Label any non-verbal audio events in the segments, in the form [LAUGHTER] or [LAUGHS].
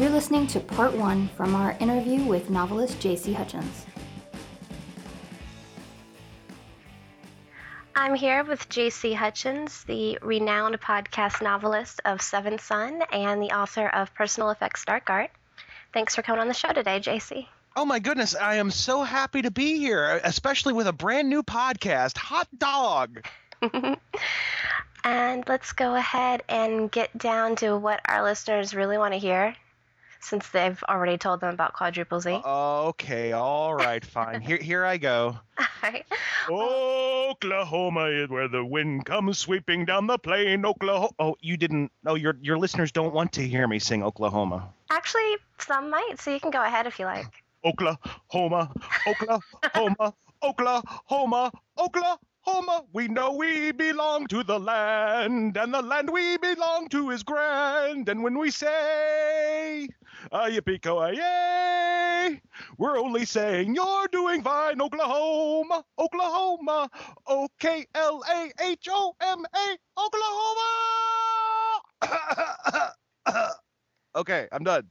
You're listening to part one from our interview with novelist J.C. Hutchins. I'm here with J.C. Hutchins, the renowned podcast novelist of Seventh Son and the author of Personal Effects Dark Art. Thanks for coming on the show today, J.C. Oh my goodness, I am so happy to be here, especially with a brand new podcast, Hot Dog. [LAUGHS] and let's go ahead and get down to what our listeners really want to hear since they've already told them about quadruple Z. Okay, all right, fine. here here I go. [LAUGHS] All right. Oklahoma is where the wind comes sweeping down the plain. Oklahoma. Oh, you didn't. Oh, your your listeners don't want to hear me sing Oklahoma. Actually, some might, so you can go ahead if you like. Oklahoma, Oklahoma, [LAUGHS] Oklahoma, Oklahoma. We know we belong to the land, and the land we belong to is grand. And when we say, uh, yippee yay, we're only saying you're doing fine, Oklahoma, Oklahoma, O K L A H O M A, Oklahoma. [COUGHS] okay, I'm done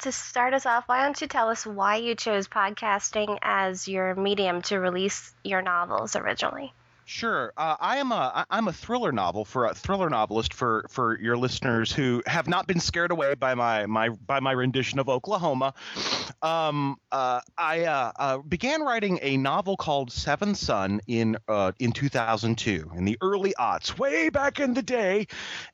to start us off, why don't you tell us why you chose podcasting as your medium to release your novels originally? Sure. Uh, I am a I'm a thriller novel for a thriller novelist for for your listeners who have not been scared away by my my by my rendition of Oklahoma. Um, uh, I uh, uh began writing a novel called Seventh Son in uh, in 2002 in the early aughts, way back in the day,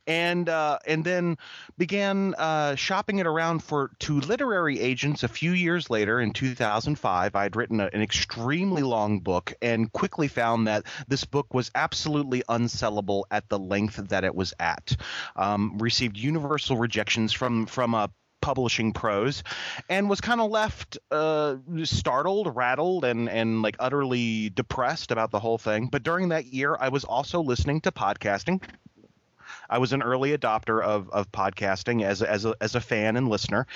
and uh, and then began shopping it around for to literary agents a few years later in 2005. I had written a, an extremely long book and quickly found that this book was absolutely unsellable at the length that it was at. Um, received universal rejections from from a publishing pros and was kind of left uh, startled rattled and and like utterly depressed about the whole thing. But during that year i was also listening to podcasting. I was an early adopter of, of podcasting as, as, a, as a fan and listener,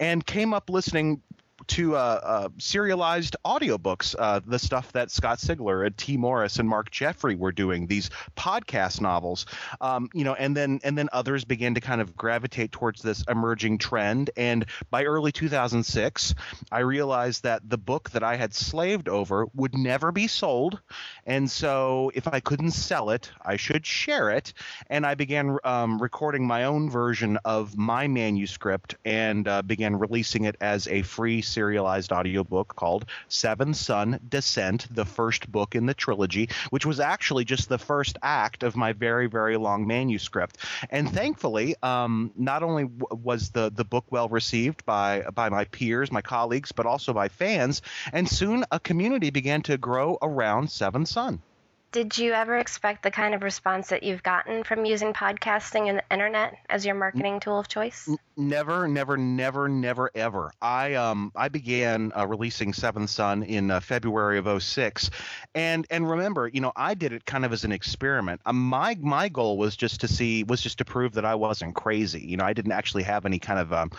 and came up listening to uh, uh, serialized audiobooks, uh, the stuff that Scott Sigler and Tee Morris and Mark Jeffrey were doing, these podcast novels, um, you know, and then and then others began to kind of gravitate towards this emerging trend. And by early 2006, I realized that the book that I had slaved over would never be sold, and so if I couldn't sell it, I should share it. And I began um, recording my own version of my manuscript and uh, began releasing it as a free serialized audiobook called Seventh Son Descent, the first book in the trilogy, which was actually just the first act of my very, very long manuscript. And thankfully, um, not only w- was the, the book well received by, by my peers, my colleagues, but also by fans, and soon a community began to grow around Seventh Son. Did you ever expect the kind of response that you've gotten from using podcasting and the internet as your marketing tool of choice? Never, never, never, never, ever. I um I began uh, releasing Seventh Son in uh, February of 06. and and remember, you know, I did it kind of as an experiment. Um, my my goal was just to see was just to prove that I wasn't crazy. You know, I didn't actually have any kind of um,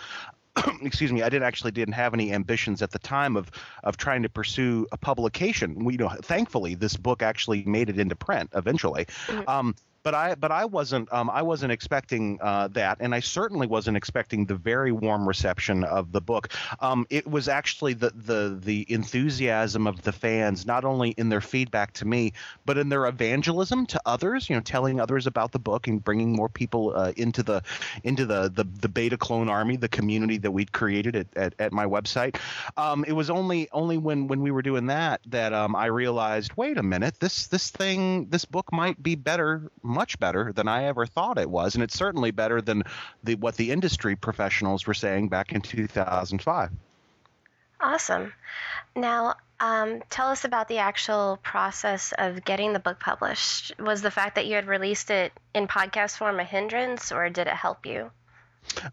[CLEARS THROAT] excuse me, I didn't actually didn't have any ambitions at the time of of trying to pursue a publication. We, you know, thankfully, this book actually made it into print eventually. Mm-hmm. Um, but I but I wasn't um, I wasn't expecting uh, that, and I certainly wasn't expecting the very warm reception of the book. Um, it was actually the the the enthusiasm of the fans, not only in their feedback to me, but in their evangelism to others. You know, telling others about the book and bringing more people uh, into the into the, the the beta clone army, the community that we'd created at, at, at my website. Um, it was only only when when we were doing that that um, I realized, wait a minute, this this thing this book might be better much better than I ever thought it was, and it's certainly better than the what the industry professionals were saying back in 2005. Awesome. Now, um, tell us about the actual process of getting the book published. Was the fact that you had released it in podcast form a hindrance, or did it help you?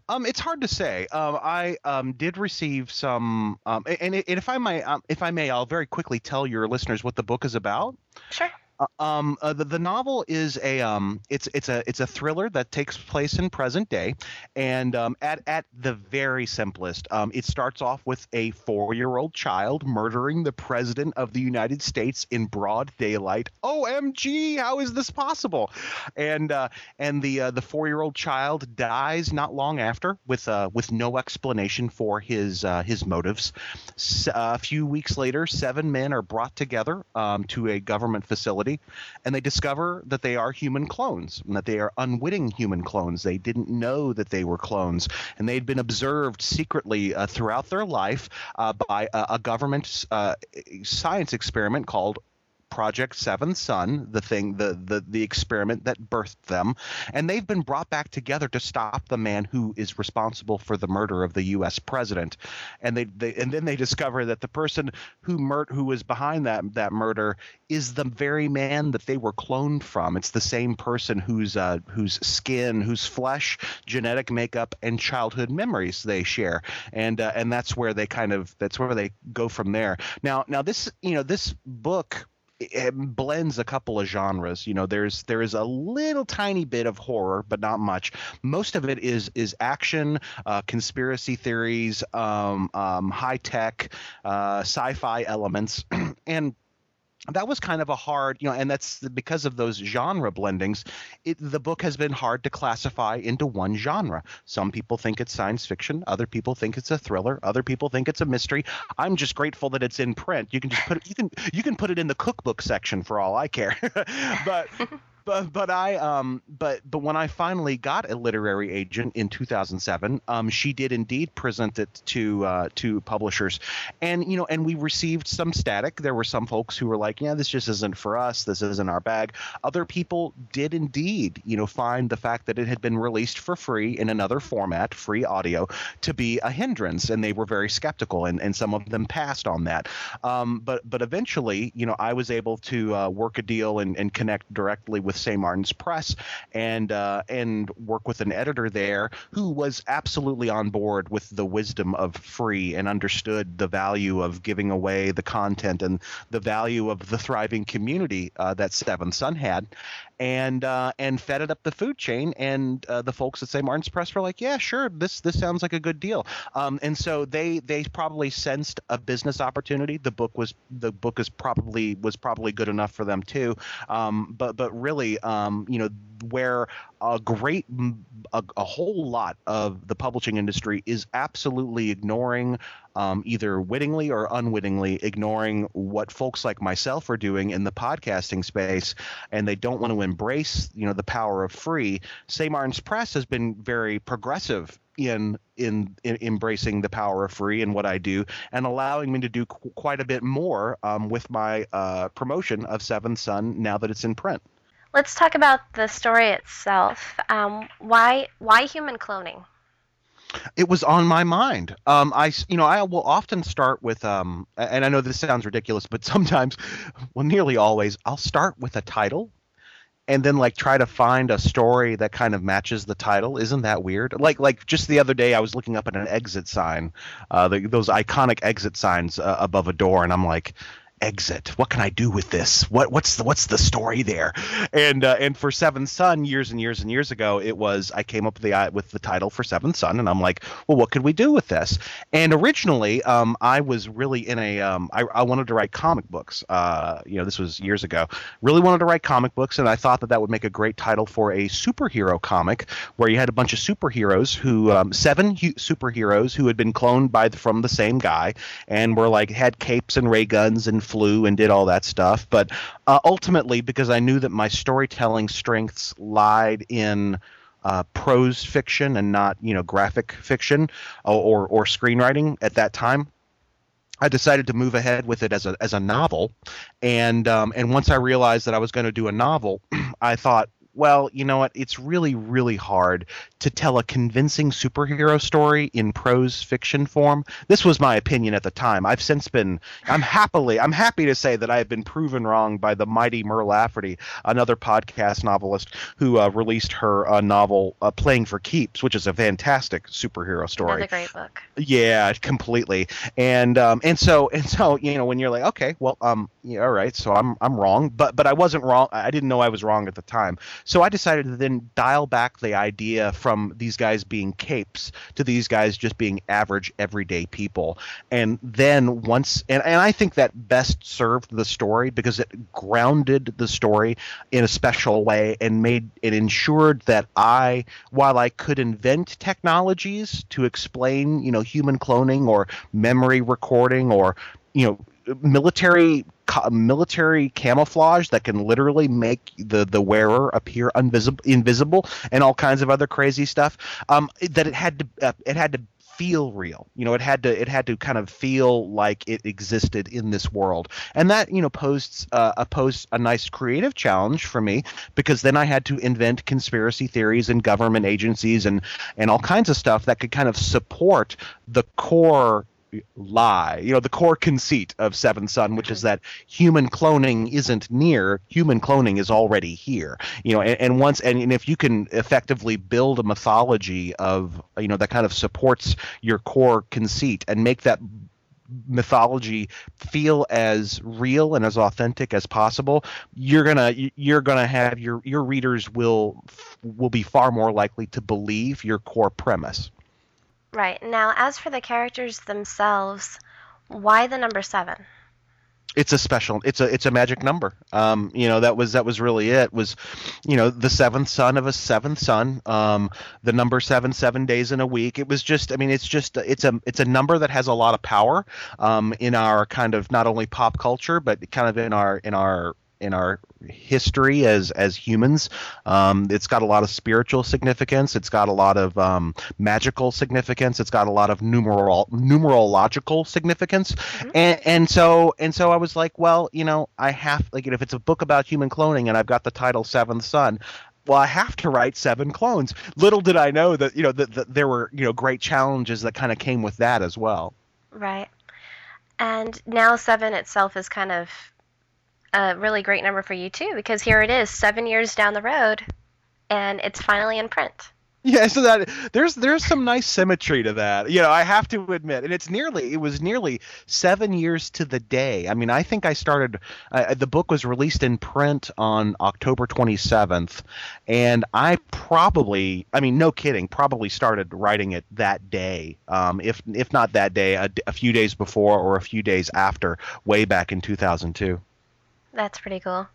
Um, it's hard to say. Um, I um, did receive some, um, and, and if I may, um, if I may, I'll very quickly tell your listeners what the book is about. Sure. Uh, um, uh, the, the novel is a um, it's it's a it's a thriller that takes place in present day, and um, at at the very simplest, um, it starts off with a four year old child murdering the president of the United States in broad daylight. OMG! How is this possible? And uh, and the uh, the four year old child dies not long after with uh, with no explanation for his uh, his motives. A few weeks later, seven men are brought together um, to a government facility and they discover that they are human clones and that they are unwitting human clones. They didn't know that they were clones, and they'd been observed secretly uh, throughout their life uh, by a, a government uh, science experiment called Project Seventh Son, the thing, the, the the experiment that birthed them, and they've been brought back together to stop the man who is responsible for the murder of the U.S. president, and they, they and then they discover that the person who mur- who was behind that that murder is the very man that they were cloned from. It's the same person whose uh, whose skin, whose flesh, genetic makeup, and childhood memories they share, and uh, and that's where they kind of that's where they go from there. Now now this you know this book it blends a couple of genres. You know, there's there is a little tiny bit of horror, but not much. Most of it is is action, uh, conspiracy theories, um, um, high tech, uh, sci-fi elements, [CLEARS THROAT] and that was kind of a hard, you know, and that's because of those genre blendings. It, the book has been hard to classify into one genre. Some people think it's science fiction, other people think it's a thriller, other people think it's a mystery. I'm just grateful that it's in print. You can just put it, you can you can put it in the cookbook section for all I care. [LAUGHS] but [LAUGHS] but but I um but but when I finally got a literary agent in 2007, um, she did indeed present it to uh, to publishers, and you know, and we received some static. There were some folks who were like, "Yeah, this just isn't for us. This isn't our bag." Other people did indeed, you know, find the fact that it had been released for free in another format, free audio, to be a hindrance, and they were very skeptical, and and some of them passed on that. Um, but but eventually, you know, I was able to uh, work a deal and, and connect directly with with St. Martin's Press and uh, and work with an editor there who was absolutely on board with the wisdom of free and understood the value of giving away the content and the value of the thriving community uh, that Seventh Son had and uh, and fed it up the food chain. And uh, the folks at St. Martin's Press were like, "Yeah, sure, this this sounds like a good deal." Um, and so they they probably sensed a business opportunity. The book was the book is probably was probably good enough for them too. Um, but but really, um, you know, where a great a, a, whole lot of the publishing industry is absolutely ignoring um, either wittingly or unwittingly ignoring what folks like myself are doing in the podcasting space and they don't want to embrace you know the power of free st martin's press has been very progressive in, in, in embracing the power of free and what I do, and allowing me to do qu- quite a bit more um, with my uh, promotion of Seventh Son now that it's in print. Let's talk about the story itself. Um, why why human cloning? It was on my mind. Um, I you know I will often start with um, and I know this sounds ridiculous, but [LAUGHS] sometimes, well, nearly always, I'll start with a title and then like try to find a story that kind of matches the title. Isn't that weird? Like like just the other day, I was looking up at an exit sign, uh, the, those iconic exit signs uh, above a door, and I'm like, exit. What can i do with this? What what's the what's the story there? And uh, and for seventh son years and years and years ago it was i came up with the uh, with the title for seventh son and i'm like well what could we do with this? And originally um, i was really in a um, I, I wanted to write comic books uh, you know this was years ago. Really wanted to write comic books and i thought that that would make a great title for a superhero comic where you had a bunch of superheroes who um, seven hu- superheroes who had been cloned by the, from the same guy and were like had capes and ray guns and flew and did all that stuff. But uh, ultimately, because I knew that my storytelling strengths lied in uh, prose fiction and not you know graphic fiction or, or, or screenwriting at that time. I decided to move ahead with it as a as a novel, and um, and once I realized that I was going to do a novel, [CLEARS THROAT] I thought, well, you know what? It's really, really hard to tell a convincing superhero story in prose fiction form. This was my opinion at the time. I've since been, I'm happily, I'm happy to say that I have been proven wrong by the mighty Mur Lafferty, another podcast novelist who uh, released her uh, novel uh, "Playing for Keeps," which is a fantastic superhero story. Another great book. Yeah, completely. And um, and so and so, you know, when you're like, okay, well, um, yeah, all right, so I'm I'm wrong, but but I wasn't wrong. I didn't know I was wrong at the time. So I decided to then dial back the idea from these guys being capes to these guys just being average everyday people. And then once and, and I think that best served the story because it grounded the story in a special way and made it ensured that I while I could invent technologies to explain, you know, human cloning or memory recording or you know military military camouflage that can literally make the the wearer appear invisible invisible and all kinds of other crazy stuff. Um, that it had to uh, it had to feel real. You know it had to it had to kind of feel like it existed in this world. And that you know posed uh, posed a nice creative challenge for me because then i had to invent conspiracy theories and government agencies and and all kinds of stuff that could kind of support the core lie. You know, the core conceit of Seventh Son, which is mm-hmm. that human cloning isn't near, human cloning is already here. You know, and, and once and, and if you can effectively build a mythology of you know that kind of supports your core conceit and make that mythology feel as real and as authentic as possible you're gonna you're gonna have your your readers will will be far more likely to believe your core premise Right. Now, as for the characters themselves, why the number seven? It's a special. It's a it's a magic number. Um, you know that was that was really it. Was, you know, the seventh son of a seventh son. Um, the number seven, seven days in a week. It was just. I mean, it's just it's a it's a number that has a lot of power. Um, in our kind of not only pop culture, but kind of in our in our in our history as as humans. Um, it's got a lot of spiritual significance. It's got a lot of um, magical significance. It's got a lot of numeral numerological significance. Mm-hmm. And and so and so I was like, well, you know, I have like if it's a book about human cloning and I've got the title Seventh Son, well, I have to write seven clones. Little did I know that you know that, that there were you know great challenges that kind of came with that as well. Right. And now seven itself is kind of a really great number for you too, because here it is, seven years down the road, and it's finally in print. Yeah, so that there's there's some nice symmetry to that. You know, I have to admit, and it's nearly it was nearly seven years to the day. I mean, I think I started. Uh, the book was released in print on October 27th, and I probably, I mean, no kidding, probably started writing it that day. Um, if if not that day, a, a few days before or a few days after, way back in 2002. That's pretty cool.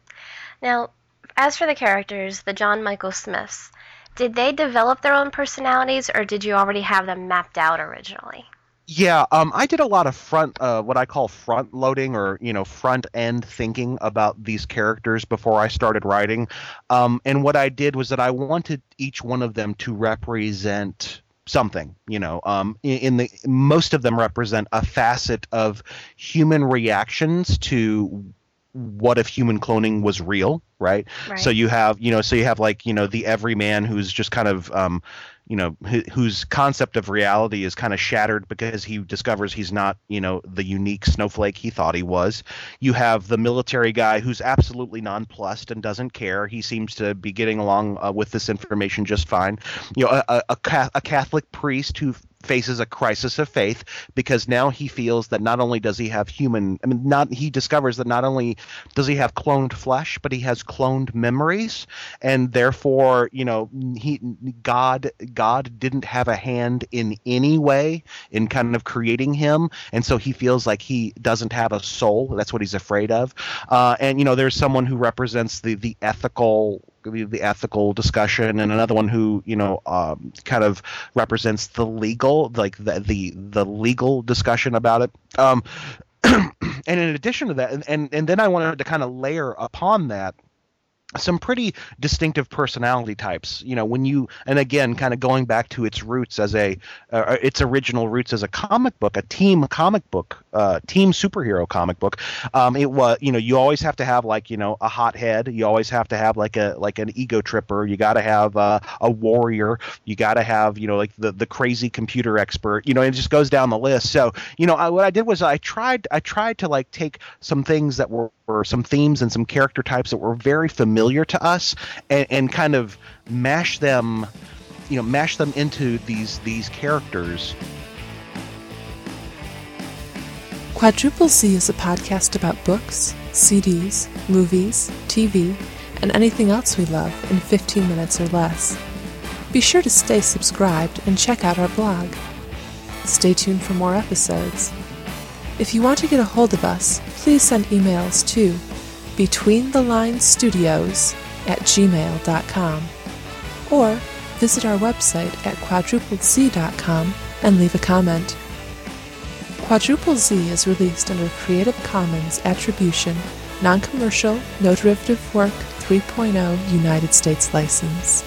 Now, as for the characters, the John Michael Smiths, did they develop their own personalities or did you already have them mapped out originally? Yeah, um, I did a lot of front, uh, what I call front loading or you know front end thinking about these characters before I started writing. Um, and what I did was that I wanted each one of them to represent something you know um, in, in, the most of them represent a facet of human reactions to what if human cloning was real right? right? so you have you know so you have like you know the everyman who's just kind of um, you know whose concept of reality is kind of shattered because he discovers he's not you know the unique snowflake he thought he was. You have the military guy who's absolutely nonplussed and doesn't care. He seems to be getting along uh, with this information just fine. You know a, a, a catholic priest who faces a crisis of faith because now he feels that not only does he have human I mean not he discovers that not only does he have cloned flesh but he has cloned memories. And therefore you know he God God didn't have a hand in any way in kind of creating him and so he feels like he doesn't have a soul that's what he's afraid of uh, and you know there's someone who represents the the ethical the ethical discussion, and another one who you know um, kind of represents the legal, like the the, the legal discussion about it. Um, [CLEARS THROAT] and in addition to that, and, and and then I wanted to kind of layer upon that some pretty distinctive personality types you know when you and again kind of going back to its roots as a uh, its original roots as a comic book a team comic book uh, team superhero comic book um, it was you know you always have to have like you know a hothead you always have to have like a like an ego tripper. You got to have uh, a warrior. You got to have you know like the the crazy computer expert you know it just goes down the list. So you know I, what i did was i tried i tried to like take some things that were, were some themes and some character types that were very familiar familiar to us and, and kind of mash them you know mash them into these these characters Quadruple Z is a podcast about books, CDs, movies, TV, and anything else we love in 15 minutes or less. Be sure to stay subscribed and check out our blog. Stay tuned for more episodes. If you want to get a hold of us, please send emails to between the lines studios at gmail.com or visit our website at quadrupledz.com and leave a comment. Quadruple Z is released under Creative Commons Attribution, Non Commercial, No Derivative Work 3.0 United States license.